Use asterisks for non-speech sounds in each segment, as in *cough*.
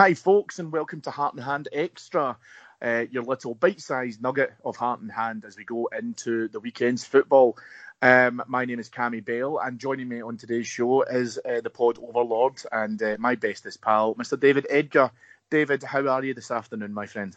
Hi, folks, and welcome to Heart and Hand Extra, uh, your little bite sized nugget of Heart and Hand as we go into the weekend's football. Um, my name is Cammy Bell, and joining me on today's show is uh, the pod overlord and uh, my bestest pal, Mr. David Edgar. David, how are you this afternoon, my friend?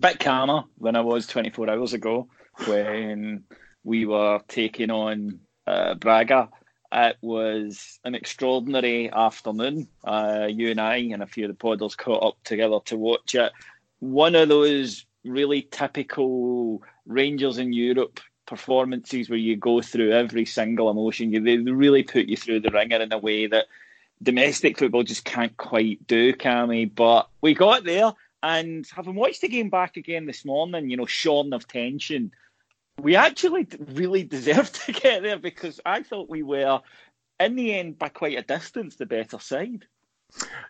Bit calmer than I was 24 hours ago when we were taking on uh, Braga it was an extraordinary afternoon. Uh, you and I and a few of the podders caught up together to watch it. One of those really typical Rangers in Europe performances where you go through every single emotion. You, they really put you through the ringer in a way that domestic football just can't quite do, Cammy. But we got there, and having watched the game back again this morning, you know, shorn of tension, we actually really deserved *laughs* to get there because I thought we were, in the end, by quite a distance, the better side.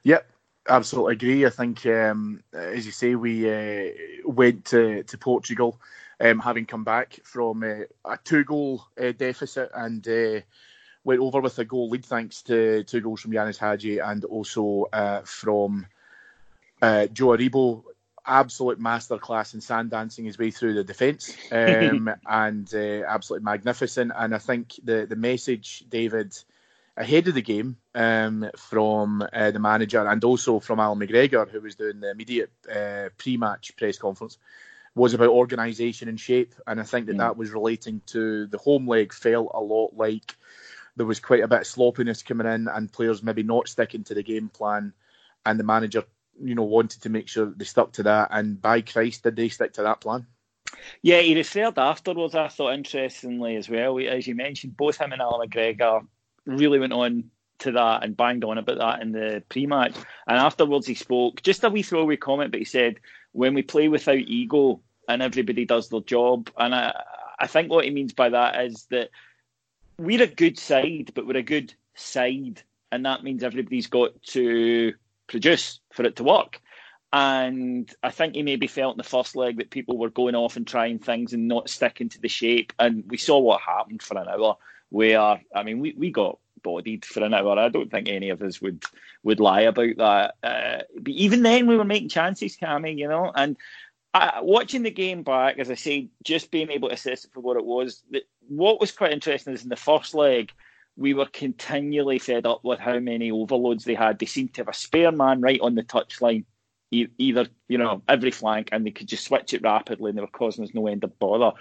Yep, absolutely agree. I think, um, as you say, we uh, went to, to Portugal, um, having come back from uh, a two-goal uh, deficit and uh, went over with a goal lead thanks to two goals from Ianis Hagi and also uh, from uh, Joe Aribo absolute masterclass in sand dancing his way through the defence *laughs* um, and uh, absolutely magnificent. And I think the, the message, David, ahead of the game um, from uh, the manager and also from Allan McGregor, who was doing the immediate uh, pre match press conference, was about organisation and shape. And I think that mm. that was relating to the home leg, felt a lot like there was quite a bit of sloppiness coming in and players maybe not sticking to the game plan. And the manager you know, wanted to make sure they stuck to that. And by Christ, did they stick to that plan? Yeah, he referred afterwards, I thought, interestingly as well. As you mentioned, both him and Allan McGregor really went on to that and banged on about that in the pre match. And afterwards, he spoke just a wee throwaway comment, but he said, when we play without ego and everybody does their job. And I, I think what he means by that is that we're a good side, but we're a good side. And that means everybody's got to produce for it to work. And I think he maybe felt in the first leg that people were going off and trying things and not sticking to the shape. And we saw what happened for an hour, where I mean, we, we got bodied for an hour. I don't think any of us would would lie about that. Uh, but even then, we were making chances, Cammy, you know. And uh, watching the game back, as I say, just being able to assess it for what it was. what was quite interesting is in the first leg we were continually fed up with how many overloads they had. They seemed to have a spare man right on the touchline, either you know every flank, and they could just switch it rapidly, and they were causing us no end of bother.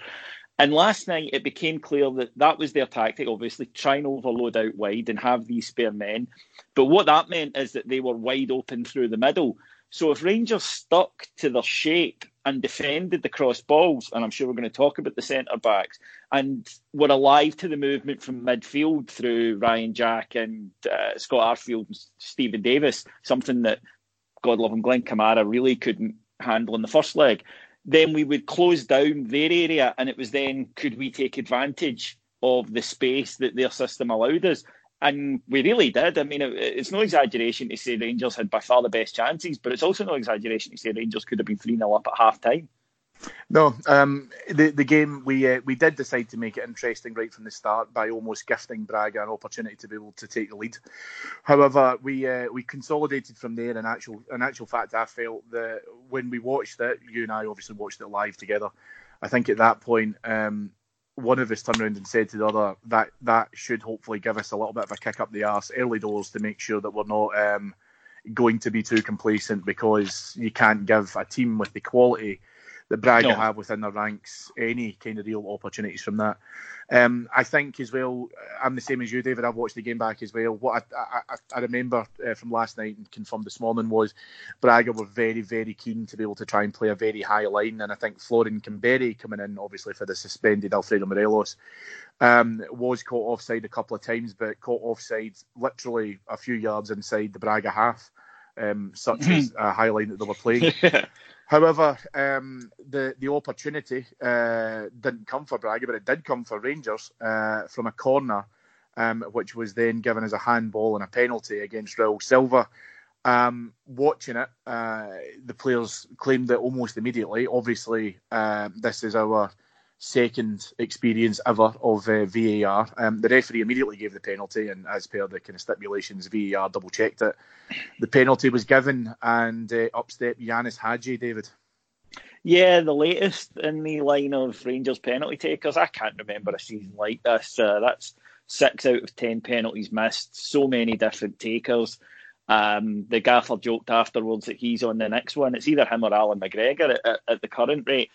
And last night it became clear that that was their tactic. Obviously, try and overload out wide and have these spare men. But what that meant is that they were wide open through the middle. So if Rangers stuck to their shape and defended the cross balls, and I'm sure we're going to talk about the centre backs, and were alive to the movement from midfield through Ryan Jack and uh, Scott Arfield and Steven Davis, something that God love him, Glenn Kamara really couldn't handle in the first leg. Then we would close down their area, and it was then could we take advantage of the space that their system allowed us? And we really did. I mean, it, it's no exaggeration to say Rangers had by far the best chances, but it's also no exaggeration to say Rangers could have been 3 0 up at half time. No, um, the the game we uh, we did decide to make it interesting right from the start by almost gifting Braga an opportunity to be able to take the lead. However, we uh, we consolidated from there. In actual in actual fact, I felt that when we watched it, you and I obviously watched it live together. I think at that point, um, one of us turned around and said to the other that that should hopefully give us a little bit of a kick up the arse early doors to make sure that we're not um, going to be too complacent because you can't give a team with the quality that Braga no. have within their ranks any kind of real opportunities from that. Um, I think as well, I'm the same as you, David. I've watched the game back as well. What I, I, I remember uh, from last night and confirmed this morning was Braga were very, very keen to be able to try and play a very high line. And I think Florian Kamberi coming in, obviously for the suspended Alfredo Morelos, um, was caught offside a couple of times, but caught offside literally a few yards inside the Braga half. Um, such as a high line that they were playing. *laughs* However, um, the the opportunity uh, didn't come for Braga, but it did come for Rangers uh, from a corner, um, which was then given as a handball and a penalty against Raul Silva. Um, watching it, uh, the players claimed it almost immediately. Obviously, uh, this is our second experience ever of uh, VAR. Um, the referee immediately gave the penalty, and as per the kind of stipulations, VAR double checked it. The penalty was given, and uh, up stepped Ianis Hagi, David. Yeah, the latest in the line of Rangers penalty takers. I can't remember a season like this. Uh, that's six out of ten penalties missed. So many different takers. Um, the gaffer joked afterwards that he's on the next one. It's either him or Allan McGregor at, at, at the current rate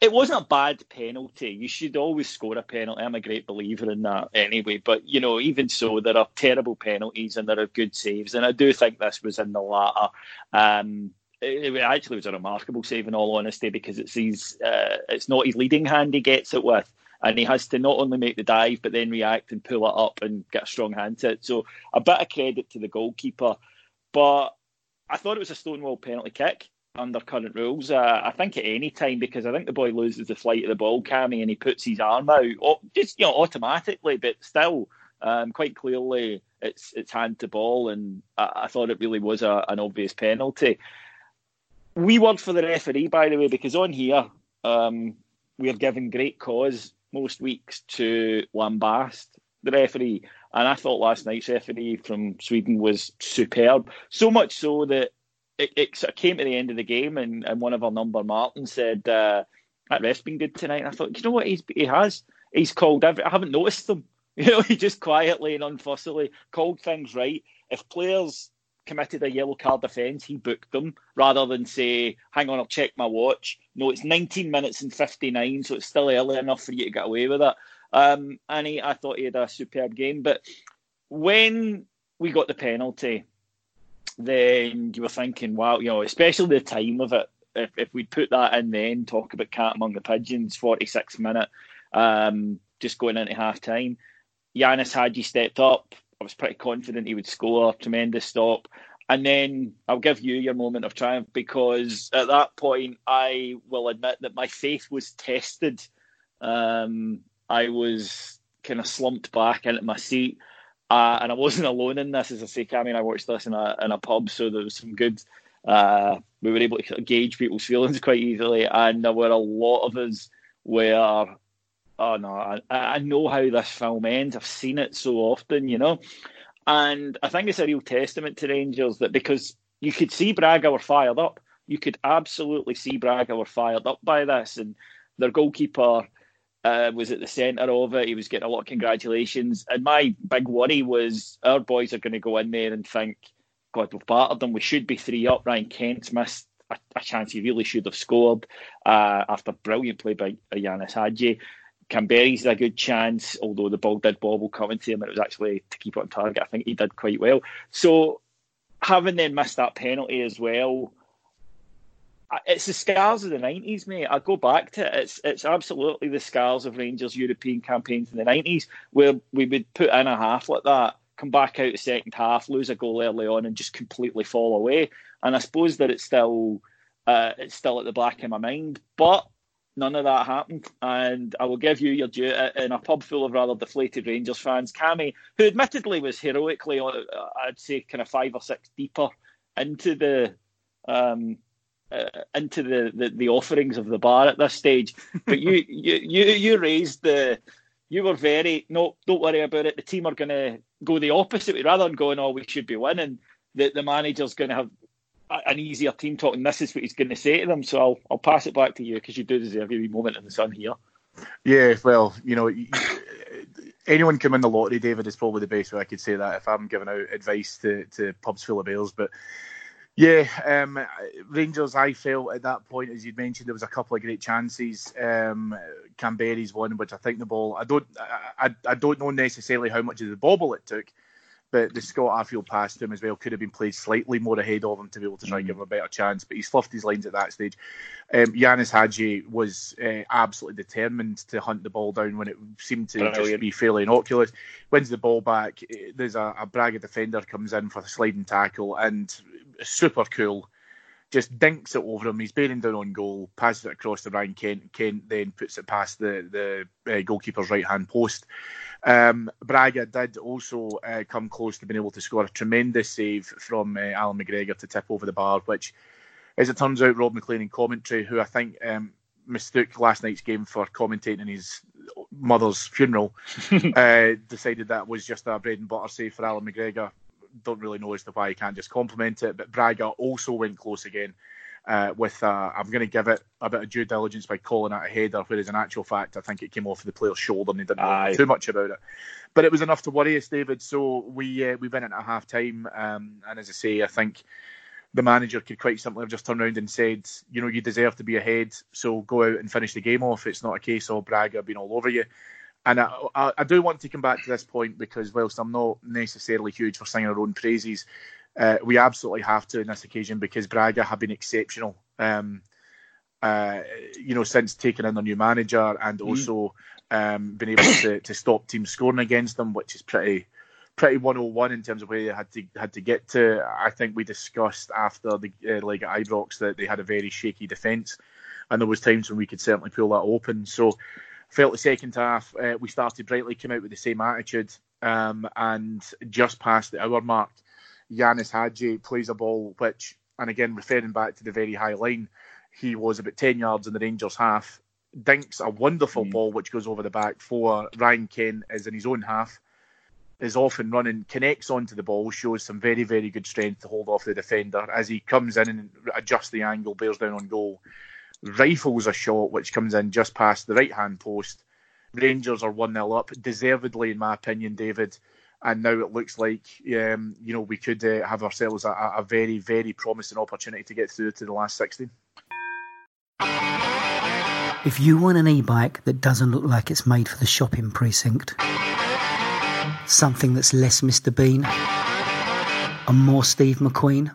it wasn't a bad penalty. You should always score a penalty. I'm a great believer in that anyway. But, you know, even so, there are terrible penalties and there are good saves. And I do think this was in the latter. Um, it, actually was a remarkable save, in all honesty, because it's his, uh, it's not his leading hand he gets it with. And he has to not only make the dive, but then react and pull it up and get a strong hand to it. So a bit of credit to the goalkeeper. But I thought it was a Stonewall penalty kick under current rules. Uh, I think at any time because I think the boy loses the flight of the ball, Cammy, and he puts his arm out, just you know, automatically, but still, um, quite clearly, it's it's hand to ball, and I, I thought it really was a, an obvious penalty. We worked for the referee, by the way, because on here um, we are given great cause most weeks to lambast the referee. And I thought last night's referee from Sweden was superb. So much so that it, it sort of came to the end of the game, and, and one of our number, Martin, said, uh, that ref's been good tonight. And I thought, you know what he's, he has? He's called every, I haven't noticed them. *laughs* You know, he just quietly and unfussily called things right. If players committed a yellow card offence, he booked them rather than say, hang on, I'll check my watch. No, it's 19 minutes and 59, so it's still early enough for you to get away with it. Um, and he, I thought he had a superb game. But when we got the penalty, then you were thinking, wow, you know, especially the time of it. If, if we'd put that in then, talk about cat among the pigeons, 46 minute, um, just going into half time. Ianis Hagi stepped up. I was pretty confident he would score. Tremendous stop. And then I'll give you your moment of triumph because at that point, I will admit that my faith was tested. Um, I was kind of slumped back into my seat. Uh, and I wasn't *laughs* alone in this, as I say, Cammy and I watched this in a in a pub, so there was some good. Uh, we were able to gauge people's feelings *laughs* quite easily, and there were a lot of us where, oh no, I, I know how this film ends. I've seen it so often, you know, and I think it's a real testament to Rangers that because you could see Braga were fired up, you could absolutely see Braga were fired up by this, and their goalkeeper uh, was at the centre of it. He was getting a lot of congratulations. And my big worry was our boys are going to go in there and think, God, we've battered them. We should be three up. Ryan Kent's missed a, a chance he really should have scored uh, after brilliant play by Ianis Hagi. Kamberi's a good chance, although the ball did bobble coming to him and it was actually to keep it on target. I think he did quite well. So having then missed that penalty as well, it's the scars of the nineties, mate. I go back to it. It's it's absolutely the scars of Rangers European campaigns in the nineties, where we would put in a half like that, come back out the second half, lose a goal early on, and just completely fall away. And I suppose that it's still uh, it's still at the back of my mind, but none of that happened. And I will give you your due in a pub full of rather deflated Rangers fans. Cammy, who admittedly was heroically, uh, I'd say, kind of five or six deeper into the um, uh, into the, the, the offerings of the bar at this stage. But you *laughs* you you you raised the you were very no don't worry about it. The team are going to go the opposite way rather than going oh we should be winning. The the manager's going to have an easier team talking. This is what he's going to say to them. So I'll I'll pass it back to you because you do deserve every moment in the sun here. Yeah, well, you know, anyone can win the lottery, David, is probably the best way I could say that if I'm giving out advice to, to pubs full of bales. But Yeah, um, Rangers. I felt at that point, as you mentioned, there was a couple of great chances. Um, Kamberi's one, which I think the ball. I don't. I, I, don't know necessarily how much of the bobble it took, but the Scott Arfield pass to him as well could have been played slightly more ahead of him to be able to try and give him a better chance. But he's fluffed his lines at that stage. Um, Ianis Hagi was uh, absolutely determined to hunt the ball down when it seemed to Brilliant. just be fairly innocuous. Wins the ball back. There's a, a Braga defender comes in for a sliding tackle and super cool. Just dinks it over him. He's bearing down on goal, passes it across to Ryan Kent. Kent then puts it past the the uh, goalkeeper's right hand post. Um, Braga did also uh, come close to being able to score a tremendous save from uh, Allan McGregor to tip over the bar, which, as it turns out, Rob McLean in commentary, who I think um, mistook last night's game for commentating his mother's funeral, *laughs* uh, decided that was just a bread and butter save for Allan McGregor. Don't really know as to why he can't just compliment it, but Braga also went close again uh, with uh, I'm going to give it a bit of due diligence by calling it a header, whereas in actual fact I think it came off the player's shoulder and he didn't know too much about it. But it was enough to worry us, David. So we uh, we went into half time, um, and as I say, I think the manager could quite simply have just turned around and said, you know, you deserve to be ahead, so go out and finish the game off. It's not a case of Braga being all over you. And I, I, I do want to come back to this point because whilst I'm not necessarily huge for singing our own praises, uh, we absolutely have to on this occasion because Braga have been exceptional. Um, uh, you know, since taking in their new manager and mm. also um, been able to, *coughs* to stop teams scoring against them, which is pretty pretty 101 in terms of where they had to had to get to. I think we discussed after the uh, leg at Ibrox that they had a very shaky defence, and there was times when we could certainly pull that open. So, felt the second half uh, we started brightly, came out with the same attitude, um, and just past the hour mark, Ianis Hagi plays a ball which, and again referring back to the very high line, he was about 10 yards in the Rangers half, dinks a wonderful mm. ball which goes over the back for Ryan Kent is in his own half, is off and running, connects onto the ball, shows some very, very good strength to hold off the defender as he comes in and adjusts the angle, bears down on goal, rifles a shot which comes in just past the right hand post. Rangers are 1 0 up, deservedly, in my opinion, David and now it looks like um, you know we could uh, have ourselves a, a, very very promising opportunity to get through to the last 16 if you want an e-bike that doesn't look like it's made for the shopping precinct something that's less mr bean and more steve mcqueen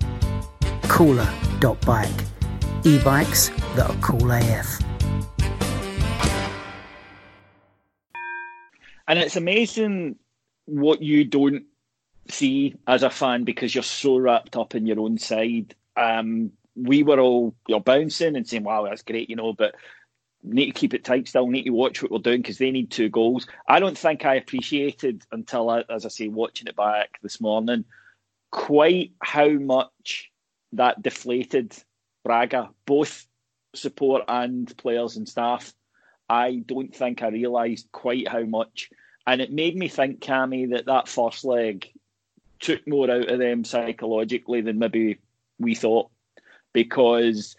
Cooler.bike. E-bikes that are cool AF. And it's amazing what you don't see as a fan because you're so wrapped up in your own side. Um, we were all you know, bouncing and saying, "Wow, that's great," you know, but need to keep it tight still. Need to watch what we're doing because they need two goals. I don't think I appreciated until, as I say, watching it back this morning, quite how much that deflated Braga, both support and players and staff. I don't think I realised quite how much, and it made me think, Cammy, that that first leg took more out of them psychologically than maybe we thought, because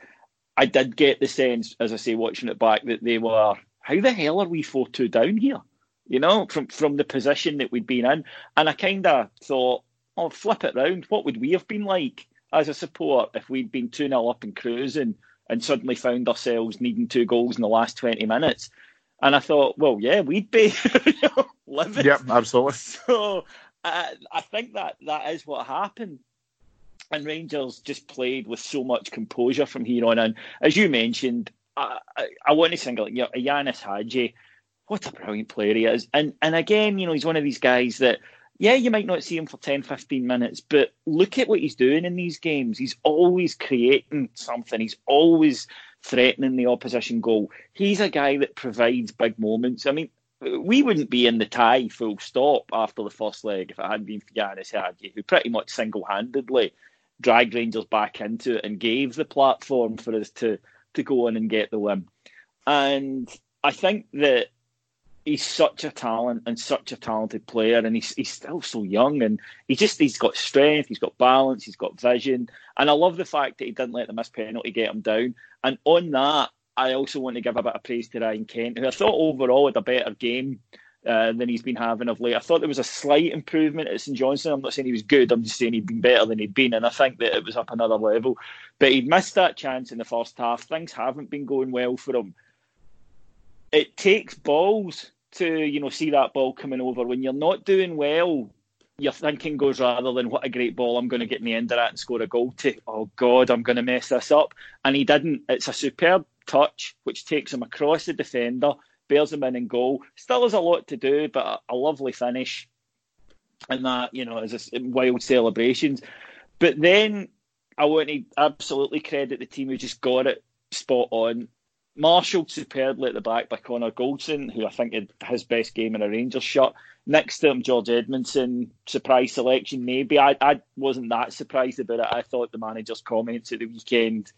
I did get the sense, as I say, watching it back, that they were, how the hell are we four two down here? You know, from from the position that we'd been in, and I kind of thought, oh, flip it round. What would we have been like as a support if we'd been two 0 up and cruising? and suddenly found ourselves needing two goals in the last 20 minutes. And I thought, well, yeah, we'd be *laughs* living. Yep, absolutely. *laughs* So uh, I think that that is what happened. And Rangers just played with so much composure from here on in. As you mentioned, I, I, I want to single you know, Ianis Hagi. What a brilliant player he is. And and again, you know, he's one of these guys that yeah, you might not see him for 10, 15 minutes, but look at what he's doing in these games. He's always creating something, he's always threatening the opposition goal. He's a guy that provides big moments. I mean, we wouldn't be in the tie full stop after the first leg if it hadn't been for Ianis Hagi, who pretty much single handedly dragged Rangers back into it and gave the platform for us to to go on and get the win. And I think that he's such a talent and such a talented player, and he's he's still so young, and he just he's got strength, he's got balance, he's got vision, and I love the fact that he didn't let the missed penalty get him down. And on that, I also want to give a bit of praise to Ryan Kent, who I thought overall had a better game. Uh, than he's been having of late. I thought there was a slight improvement at St Johnstone. I'm not saying he was good. I'm just saying he'd been better than he'd been, and I think that it was up another level. But he'd missed that chance in the first half. Things haven't been going well for him. It takes balls to you know see that ball coming over when you're not doing well. Your thinking goes rather than what a great ball I'm going to get in the end of that and score a goal to. Oh God, I'm going to mess this up, and he didn't. It's a superb touch which takes him across the defender, bears him in and goal. Still has a lot to do, but a, lovely finish, and that you know is a wild celebrations. But then I want to absolutely credit the team who just got it spot on Marshall superbly at the back by Connor Goldson, who I think had his best game in a Rangers shirt. Next to him, George Edmundson, surprise selection. Maybe I, I wasn't that surprised about it. I thought the manager's comments at the weekend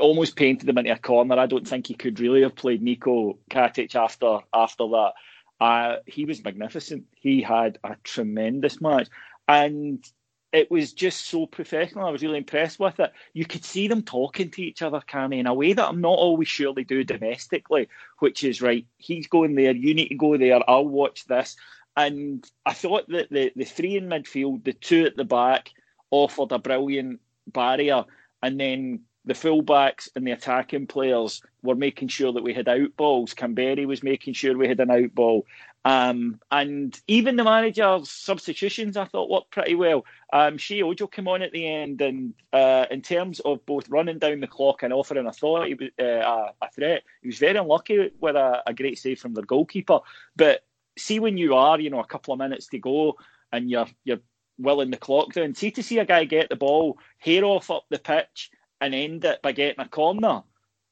almost painted him into a corner. I don't think he could really have played Niko Katic after after that. Uh, he was magnificent. He had a tremendous match, and it was just so professional. I was really impressed with it. You could see them talking to each other, Cammy, in a way that I'm not always sure they do domestically, which is right, he's going there, you need to go there, I'll watch this. And I thought that the, the three in midfield, the two at the back, offered a brilliant barrier. And then the fullbacks and the attacking players were making sure that we had out balls. Kamberi was making sure we had an out ball. Um, and even the manager's substitutions, I thought, worked pretty well. Um, Sheyi Ojo came on at the end, and uh, in terms of both running down the clock and offering a was, uh, a threat, he was very unlucky with a, a great save from the goalkeeper. But see, when you are, you know, a couple of minutes to go, and you're you're willing the clock down, see to see a guy get the ball, hair off up the pitch, and end it by getting a corner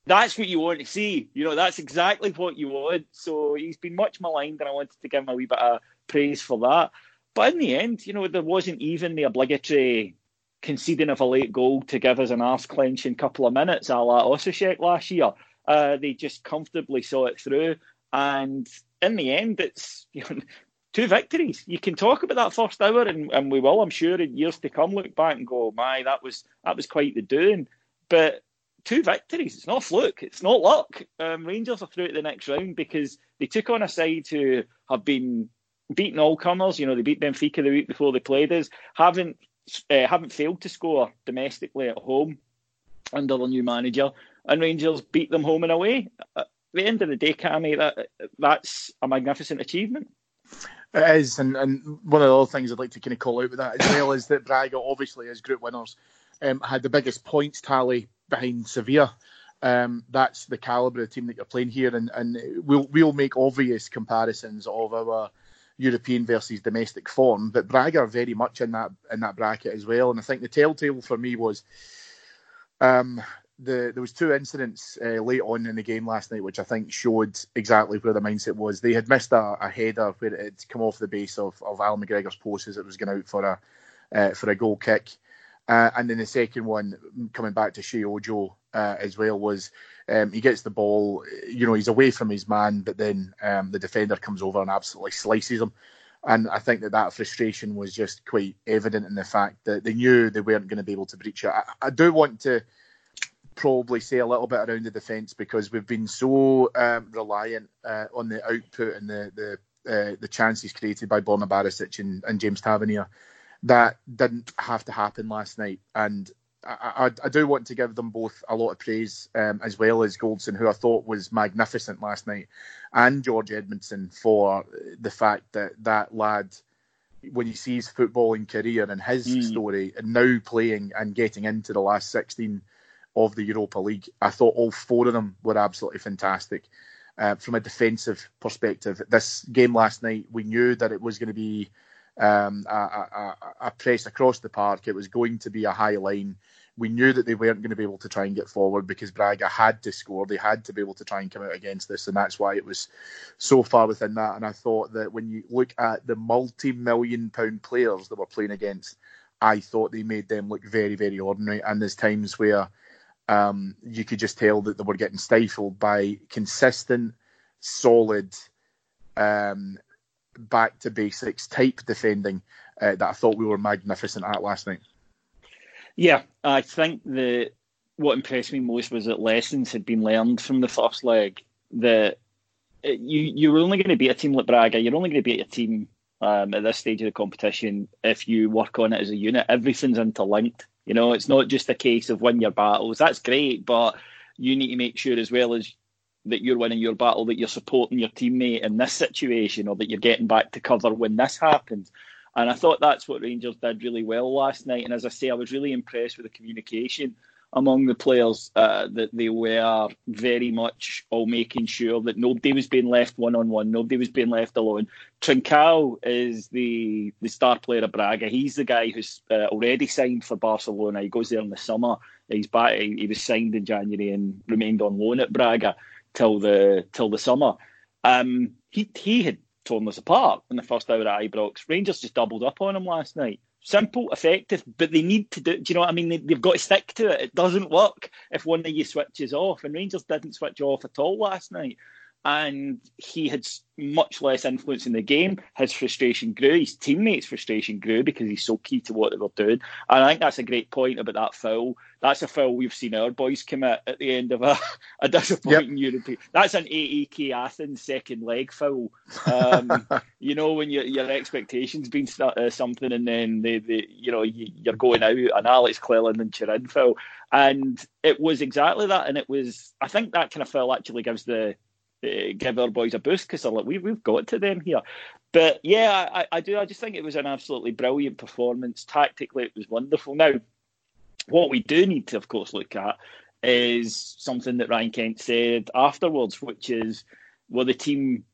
that's what you want to see. You know, that's exactly what you want. So he's been much maligned, and I wanted to give him a wee bit of praise for that. But in the end, you know, there wasn't even the obligatory conceding of a late goal to give us an arse clenching couple of minutes, a la Osijek last year. Uh, they just comfortably saw it through, and in the end, it's *laughs* you know, two victories. You can talk about that first hour, and, and we will, I'm sure, in years to come, look back and go, "My, that was that was quite the doing." But two victories. It's not fluke. It's not luck. Um, Rangers are through to the next round because they took on a side who have been beaten all comers. You know, they beat Benfica the week before they played us. Haven't uh, haven't failed to score domestically at home under the new manager, and Rangers beat them home and away. At the end of the day, Cammy, that that's a magnificent achievement. It is, and, and one of the other things I'd like to kind of call out with that as well is that Braga, obviously, as group winners, um, had the biggest points tally behind Sevilla. Um, that's the calibre of team that you're playing here, and, and we'll we'll make obvious comparisons of our European versus domestic form, but Braga are very much in that in that bracket as well. And I think the telltale for me was um, the there was two incidents uh, late on in the game last night, which I think showed exactly where the mindset was. They had missed a, a header where it had come off the base of, of Al McGregor's post as it was going out for a uh, for a goal kick. Uh, and then the second one, coming back to Sheyi Ojo uh, as well, was um, he gets the ball, you know, he's away from his man, but then um, the defender comes over and absolutely slices him. And I think that that frustration was just quite evident in the fact that they knew they weren't going to be able to breach it. I, I do want to probably say a little bit around the defence because we've been so um, reliant uh, on the output and the the, uh, the chances created by Borna Barisic and, and James Tavernier that didn't have to happen last night. And I, I, I do want to give them both a lot of praise, um, as well as Goldson, who I thought was magnificent last night, and George Edmundson for the fact that that lad, when you see his footballing career and his mm. story, and now playing and getting into the last 16 of the Europa League, I thought all four of them were absolutely fantastic. Uh, from a defensive perspective, this game last night, we knew that it was going to be um, a, a, a, press across the park. It was going to be a high line. we knew that they weren't going to be able to try and get forward because Braga had to score. They had to be able to try and come out against this, and that's why it was so far within that. And I thought that when you look at the multi-million pound players that were playing against, I thought they made them look very, very ordinary. And there's times where um, you could just tell that they were getting stifled by consistent, solid, um, back to basics type defending uh, that I thought we were magnificent at last night. Yeah, I think the what impressed me most was that lessons had been learned from the first leg. That you you're only going to beat a team like Braga. You're only going to beat a team um, at this stage of the competition if you work on it as a unit. Everything's interlinked. You know, it's not just a case of win your battles. That's great, but you need to make sure as well as that you're winning your battle that you're supporting your teammate in this situation or that you're getting back to cover when this happens. And I thought that's what Rangers did really well last night. And as I say, I was really impressed with the communication among the players uh, that they were very much all making sure that nobody was being left one on one, nobody was being left alone. Trincao is the the star player of Braga. He's the guy who's uh, already signed for Barcelona. He goes there in the summer. He's back. He was signed in January and remained on loan at Braga till the till the summer. Um, he he had torn us apart in the first hour at Ibrox. Rangers just doubled up on him last night. Simple, effective, but they need to do. Do you know what I mean? They, have got to stick to it. It doesn't work if one of you switches off, and Rangers didn't switch off at all last night and he had much less influence in the game. His frustration grew, his teammates' frustration grew because he's so key to what they were doing. And I think that's a great point about that foul. That's a foul we've seen our boys commit at the end of a, *laughs* a disappointing yep. European. That's an AEK Athens second leg foul. Um, *laughs* you know, when your your expectations been uh, something and then they, they you know, you, are going out, an Alex Cleland and Turin foul. And it was exactly that. And it was, I think that kind of foul actually gives the Uh, give our boys a boost because they're like, we, we've got to them here. But yeah, I, I do. I just think it was an absolutely brilliant performance. Tactically, it was wonderful. Now, what we do need to, of course, look at is something that Ryan Kent said afterwards, which is, well, the team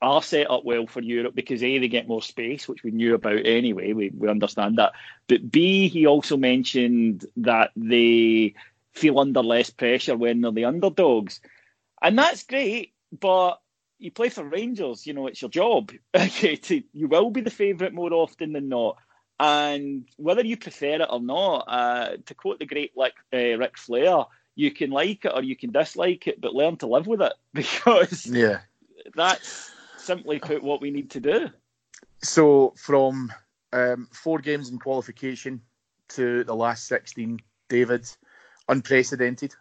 are set up well for Europe because A, they get more space, which we knew about anyway. We, we understand that. But B, he also mentioned that they feel under less pressure when they're the underdogs. And that's great but you play for Rangers, you know, it's your job. *laughs* Okay, you will be the favourite more often than not. And whether you prefer it or not, uh, to quote the great like, uh, Ric Flair, you can like it or you can dislike it, but learn to live with it *laughs* because yeah, that's simply put what we need to do. So from um, four games in qualification to the last 16, David, unprecedented.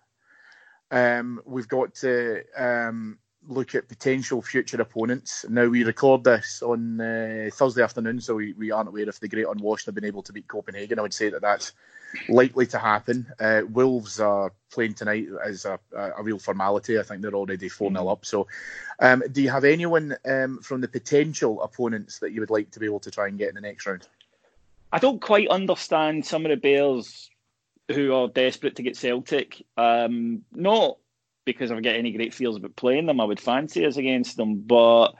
Um, we've got to um, look at potential future opponents. Now we record this on uh, Thursday afternoon, so we, we aren't aware if the Great Unwashed have been able to beat Copenhagen. I would say that that's likely to happen. Uh, Wolves are playing tonight as a, a, real formality. I think they're already 4 0 up. So, um, do you have anyone um, from the potential opponents that you would like to be able to try and get in the next round? I don't quite understand some of the Bears who are desperate to get Celtic. Um, not because I get any great feels about playing them. I would fancy us against them, but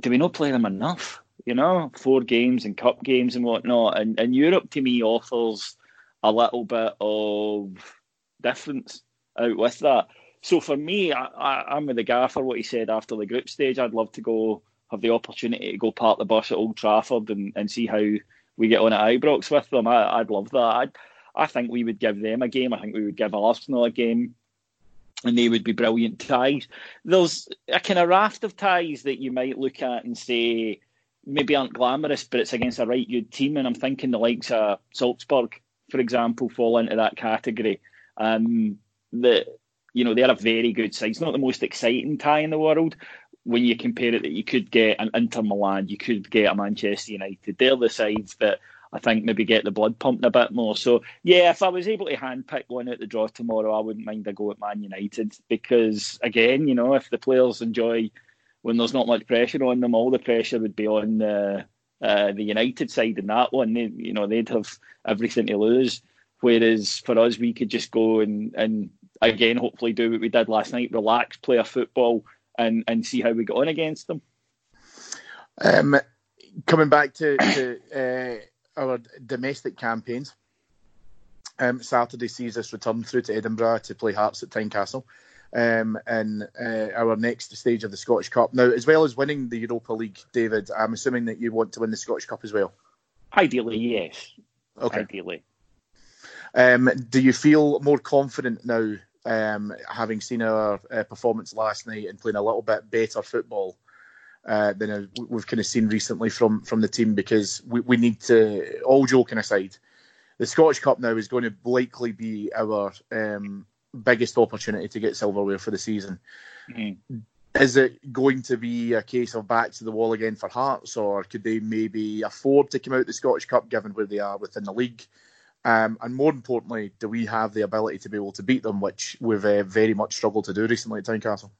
do we not play them enough? You know, four games and cup games and whatnot. And, and Europe to me offers a little bit of difference out with that. So for me, I, am with the gaffer what he said after the group stage. I'd love to go have the opportunity to go park the bus at Old Trafford and, and see how we get on at Ibrox with them. I, would love that. I'd, I think we would give them a game. I think we would give Arsenal a game and they would be brilliant ties. There's a kind of raft of ties that you might look at and say maybe aren't glamorous, but it's against a right good team. And I'm thinking the likes of Salzburg, for example, fall into that category. Um, that you know they're a very good side. It's not the most exciting tie in the world when you compare it that you could get an Inter Milan, you could get a Manchester United. They're the sides that I think maybe get the blood pumping a bit more. So yeah, if I was able to handpick one at the draw tomorrow, I wouldn't mind a go at Man United because again, you know, if the players enjoy when there's not much pressure on them, all the pressure would be on the uh, the United side in that one. They, you know, they'd have everything to lose. Whereas for us, we could just go and and again, hopefully, do what we did last night: relax, play a football, and and see how we get on against them. Um, coming back to, to uh, our domestic campaigns. um, Saturday sees us return through to Edinburgh to play Hearts at Tynecastle um, in uh, our next stage of the Scottish Cup. Now, as well as winning the Europa League, David, I'm assuming that you want to win the Scottish Cup as well. Ideally, yes. Okay. Ideally. Um, do you feel more confident now, um, having seen our uh, performance last night and playing a little bit better football uh, than we've kind of seen recently from from the team? Because we, we need to, all joking aside, the Scottish Cup now is going to likely be our um, biggest opportunity to get silverware for the season. Mm-hmm. Is it going to be a case of back to the wall again for Hearts, or could they maybe afford to come out the Scottish Cup given where they are within the league? Um, and more importantly, do we have the ability to be able to beat them, which we've uh, very much struggled to do recently at Tynecastle?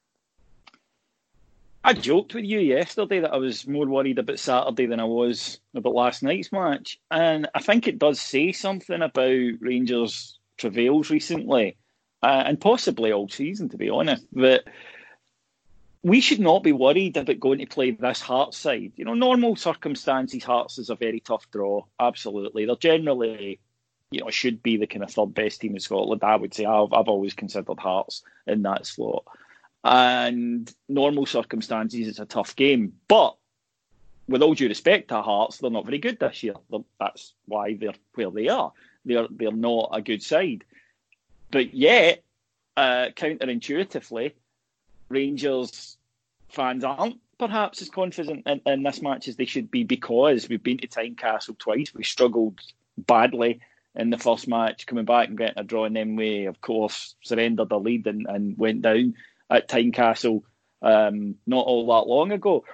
I joked with you yesterday that I was more worried about Saturday than I was about last night's match, and I think it does say something about Rangers' travails recently, uh, and possibly all season, to be honest. That we should not be worried about going to play this Hearts side. You know, normal circumstances, Hearts is a very tough draw. Absolutely, they're generally, you know, should be the kind of third best team in Scotland. I would say I've I've always considered Hearts in that slot and normal circumstances, it's a tough game. But with all due respect to Hearts, they're not very good this year. That's why they're where they are. They're they're not a good side. But yet, uh, counterintuitively, Rangers fans aren't perhaps as confident in, in, this match as they should be because we've been to Tynecastle twice. We struggled badly in the first match, coming back and getting a draw, and then we, of course, surrendered the lead and, and went down at Tynecastle um, not all that long ago.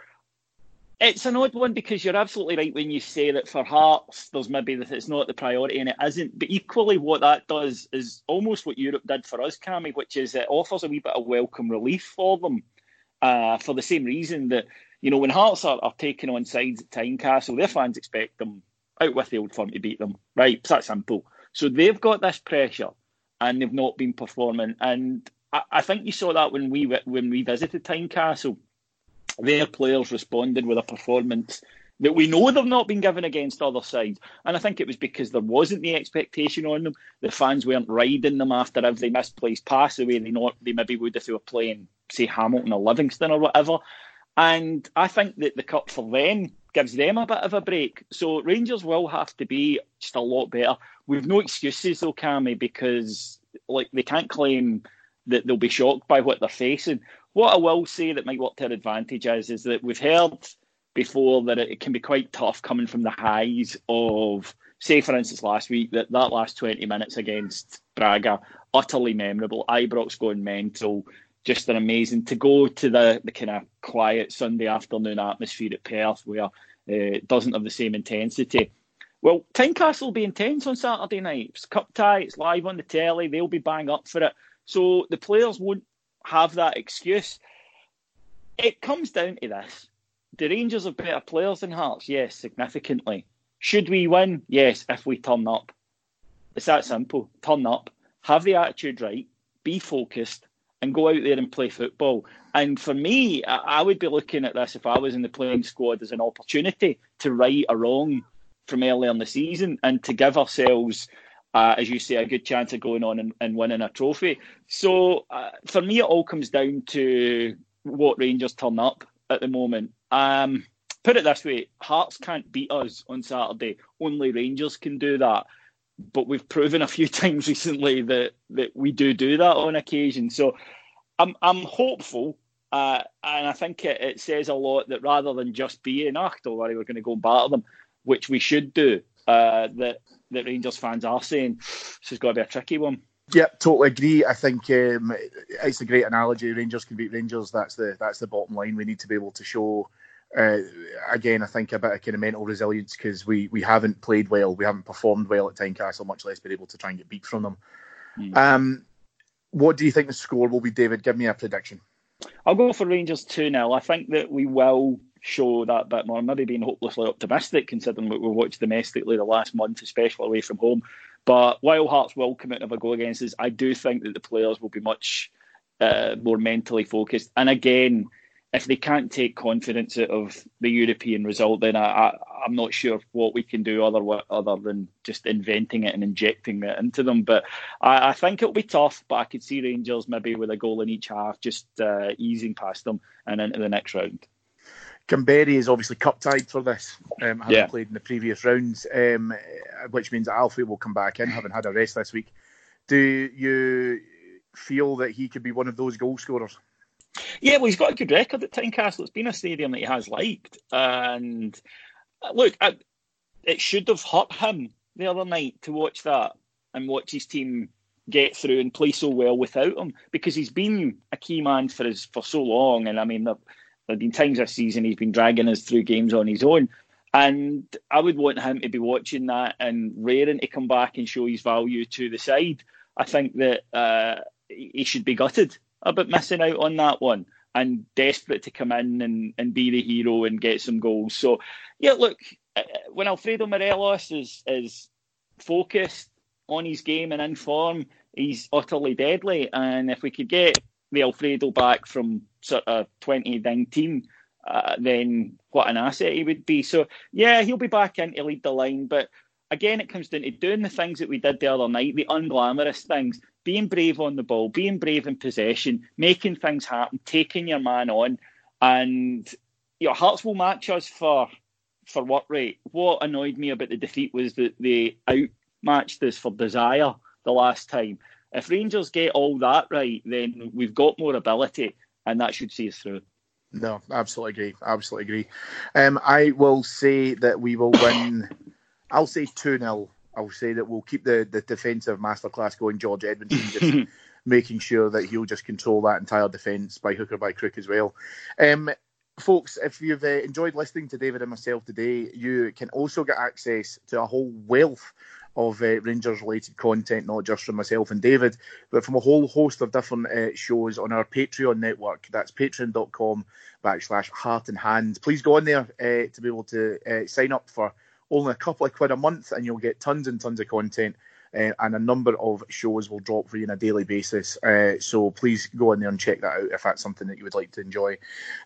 It's an odd one because you're absolutely right when you say that for Hearts, there's maybe that it's not the priority and it isn't. But equally, what that does is almost what Europe did for us, Cammy, which is it offers a wee bit of welcome relief for them uh, for the same reason that, you know, when Hearts are, are taking on sides at Tynecastle, their fans expect them out with the old firm to beat them. Right? It's that simple. So they've got this pressure and they've not been performing. And I, think you saw that when we when we visited Tynecastle. Their players responded with a performance that we know they've not been given against other sides. And I think it was because there wasn't the expectation on them. The fans weren't riding them after every misplaced pass the way they not they maybe would if they were playing, say, Hamilton or Livingston or whatever. And I think that the cup for them gives them a bit of a break. So Rangers will have to be just a lot better. We've no excuses though, Cammy, because like they can't claim that they'll be shocked by what they're facing. What I will say that might work to their advantage is, is that we've heard before that it can be quite tough coming from the highs of, say, for instance, last week, that, that last 20 minutes against Braga, utterly memorable. Ibrox going mental, just an amazing to go to the, the kind of quiet Sunday afternoon atmosphere at Perth where uh, it doesn't have the same intensity. Well, Tynecastle will be intense on Saturday night. It's cup tie, it's live on the telly, they'll be bang up for it. So the players won't have that excuse. It comes down to this. The Rangers have better players than Hearts? Yes, significantly. Should we win? Yes, if we turn up. It's that simple. Turn up, have the attitude right, be focused, and go out there and play football. And for me, I would be looking at this if I was in the playing squad as an opportunity to right a wrong from earlier in the season and to give ourselves uh, as you say, a good chance of going on and, and winning a trophy. So uh, for me, it all comes down to what Rangers turn up at the moment. Um, put it this way: Hearts can't beat us on Saturday. Only Rangers can do that. But we've proven a few *laughs* times recently that that we do do that on occasion. So I'm I'm hopeful. Uh, and I think it, it, says a lot that rather than just being, ah, don't worry, we're going to go and battle them, which we should do, uh, that that Rangers fans are saying this has got to be a tricky one. Yeah, totally agree. I think um, it's a great analogy. Rangers can beat Rangers. That's the that's the bottom line. We need to be able to show. Uh, again, I think a bit of kind of mental resilience because we, we haven't played well, we haven't performed well at Tynecastle, much less been able to try and get beat from them. Mm. Um, what do you think the score will be, David? Give me a prediction. I'll go for Rangers 2 0. I think that we will show that bit more. Maybe being hopelessly optimistic considering what we've watched domestically the last month, especially away from home. But while Hearts will come out of a go against us, I do think that the players will be much uh, more mentally focused. And again, if they can't take confidence out of the European result, then I, I'm not sure what we can do other other than just inventing it and injecting it into them. But I, I think it'll be tough. But I could see Rangers maybe with a goal in each half, just uh, easing past them and into the next round. Kamberi is obviously cup tied for this, um, having yeah. played in the previous rounds, um, which means Alfie will come back in, having had a rest this week. Do you feel that he could be one of those goal scorers? Yeah, well, he's got a good record at Tynecastle. It's been a stadium that he has liked, and uh, look, I, it should have hurt him the other night to watch that and watch his team get through and play so well without him because he's been a key man for his for so long. And I mean, there have been times this season he's been dragging us through games on his own. And I would want him to be watching that and raring to come back and show his value to the side. I think that uh, he should be gutted about missing out on that one and desperate to come in and, and be the hero and get some goals. So, yeah, look, uh, when Alfredo Morelos is is focused on his game and in form, he's utterly deadly. And if we could get the Alfredo back from sort of 2019, uh, then what an asset he would be. So, yeah, he'll be back in to lead the line. But again, it comes down to doing the things that we did the other night, the unglamorous things, being brave on the ball, being brave in possession, making things happen, taking your man on. And your Hearts will match us for for what rate. What annoyed me about the defeat was that they outmatched us for desire the last time. If Rangers get all that right, then we've got more ability, and that should see us through. No, absolutely agree. Absolutely agree. Um, I will say that we will win. *coughs* I'll say 2 0. I'll say that we'll keep the, the defensive masterclass going. George Edmundson just *laughs* making sure that he'll just control that entire defence by hook or by crook as well. Um, folks, if you've uh, enjoyed listening to David and myself today, you can also get access to a whole wealth of uh, Rangers related content, not just from myself and David, but from a whole host of different uh, shows on our Patreon network. That's patreon.com backslash heart and hand. Please go on there uh, to be able to uh, sign up for only a couple of quid a month, and you'll get tons and tons of content. Uh, and a number of shows will drop for you on a daily basis. Uh, so please go in there and check that out if that's something that you would like to enjoy.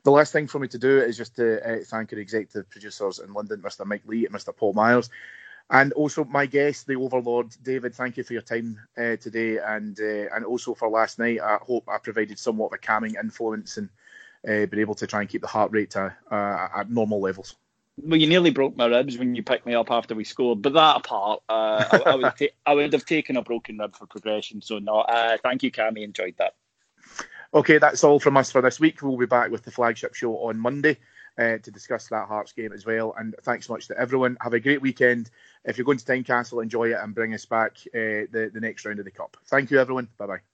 The last thing for me to do is just to thank our executive producers in London, Mr. Mike Lee and Mr. Paul Myers. And also my guest, the Overlord, David. Thank you for your time uh, today, and uh, and also for last night. I hope I provided somewhat of a calming influence and been able to try and keep the heart rate to, at normal levels well, you nearly broke my ribs when you picked me up after we scored. But that apart, uh, I, I, would ta- I, would have taken a broken rib for progression. So no, uh, thank you, Cammy. Enjoyed that. Okay, that's all from us for this week. We'll be back with the flagship show on Monday uh, to discuss that Hearts game as well. And thanks so much to everyone. Have a great weekend. If you're going to Tynecastle, enjoy it and bring us back uh, the the next round of the cup. Thank you, everyone. Bye bye.